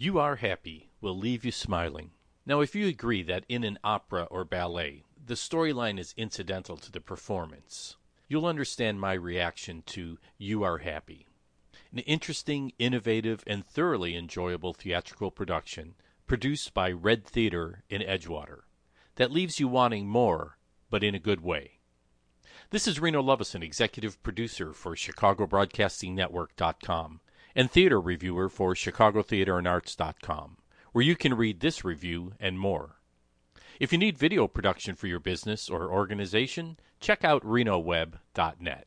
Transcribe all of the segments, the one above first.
You Are Happy will leave you smiling. Now, if you agree that in an opera or ballet, the storyline is incidental to the performance, you'll understand my reaction to You Are Happy. An interesting, innovative, and thoroughly enjoyable theatrical production produced by Red Theater in Edgewater that leaves you wanting more, but in a good way. This is Reno Lovison, executive producer for ChicagoBroadcastingNetwork.com and theater reviewer for ChicagoTheaterAndArts.com, where you can read this review and more. If you need video production for your business or organization, check out RenoWeb.net.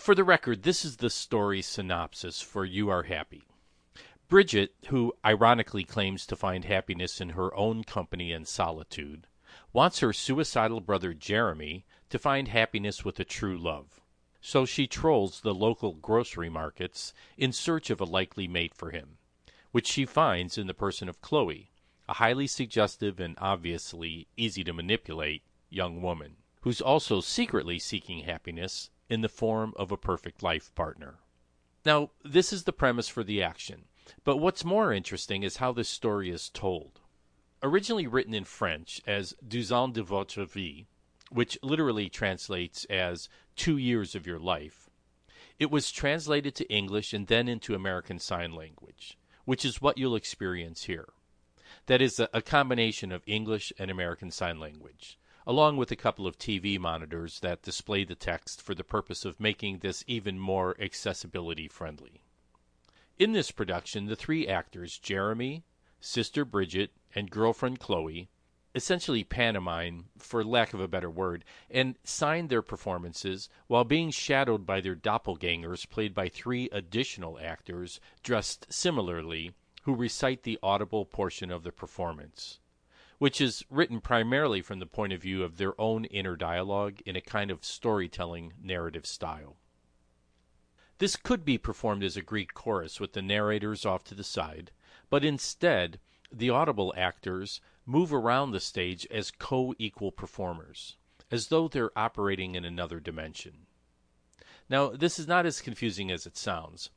For the record, this is the story synopsis for You Are Happy. Bridget, who ironically claims to find happiness in her own company and solitude, wants her suicidal brother Jeremy to find happiness with a true love. So she trolls the local grocery markets in search of a likely mate for him, which she finds in the person of Chloe, a highly suggestive and obviously easy to manipulate young woman, who's also secretly seeking happiness in the form of a perfect life partner. Now, this is the premise for the action, but what's more interesting is how this story is told. Originally written in French as Deux ans de votre vie, which literally translates as two years of your life, it was translated to English and then into American Sign Language, which is what you'll experience here. That is a, a combination of English and American Sign Language, along with a couple of TV monitors that display the text for the purpose of making this even more accessibility friendly. In this production, the three actors, Jeremy, Sister Bridget, and girlfriend Chloe, essentially pantomime, for lack of a better word, and sign their performances while being shadowed by their doppelgangers, played by three additional actors dressed similarly, who recite the audible portion of the performance, which is written primarily from the point of view of their own inner dialogue in a kind of storytelling narrative style. This could be performed as a Greek chorus with the narrators off to the side, but instead, the audible actors move around the stage as co equal performers, as though they're operating in another dimension. Now, this is not as confusing as it sounds.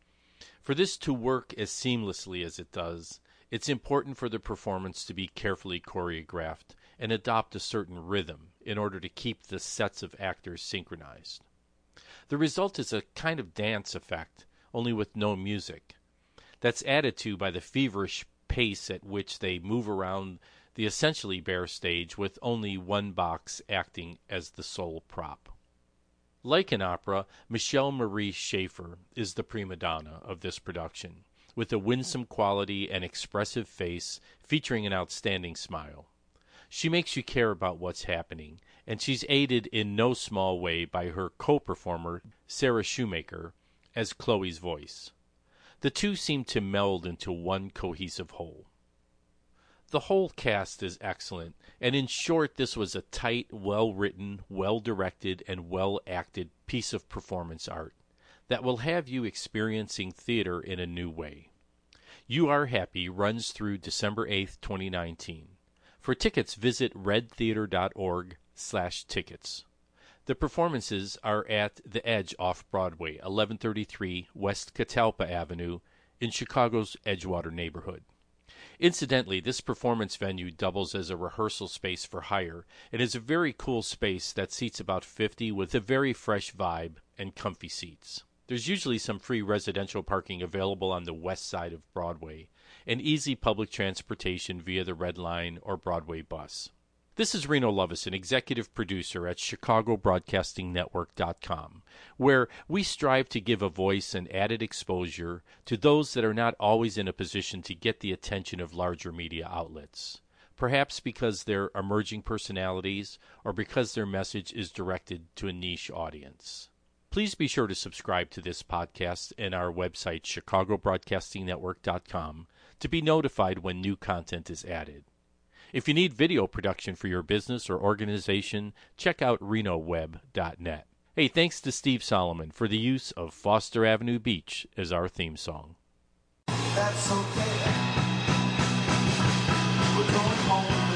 For this to work as seamlessly as it does, it's important for the performance to be carefully choreographed and adopt a certain rhythm in order to keep the sets of actors synchronized. The result is a kind of dance effect, only with no music. That's added to by the feverish pace at which they move around the essentially bare stage with only one box acting as the sole prop. Like an opera, Michelle Marie Schaefer is the prima donna of this production, with a winsome quality and expressive face featuring an outstanding smile. She makes you care about what's happening, and she's aided in no small way by her co performer, Sarah Shoemaker, as Chloe's voice. The two seem to meld into one cohesive whole. The whole cast is excellent, and in short, this was a tight, well written, well directed, and well acted piece of performance art that will have you experiencing theater in a new way. You Are Happy runs through December 8th, 2019. For tickets, visit redtheater.org slash tickets. The performances are at The Edge off Broadway, 1133 West Catalpa Avenue in Chicago's Edgewater neighborhood. Incidentally, this performance venue doubles as a rehearsal space for hire and is a very cool space that seats about 50 with a very fresh vibe and comfy seats. There's usually some free residential parking available on the west side of Broadway and easy public transportation via the Red Line or Broadway bus. This is Reno Lovison, executive producer at ChicagoBroadcastingNetwork.com, where we strive to give a voice and added exposure to those that are not always in a position to get the attention of larger media outlets. Perhaps because they're emerging personalities or because their message is directed to a niche audience. Please be sure to subscribe to this podcast and our website, chicagobroadcastingnetwork.com, to be notified when new content is added. If you need video production for your business or organization, check out renoweb.net. Hey, thanks to Steve Solomon for the use of Foster Avenue Beach as our theme song. That's okay. We're going home.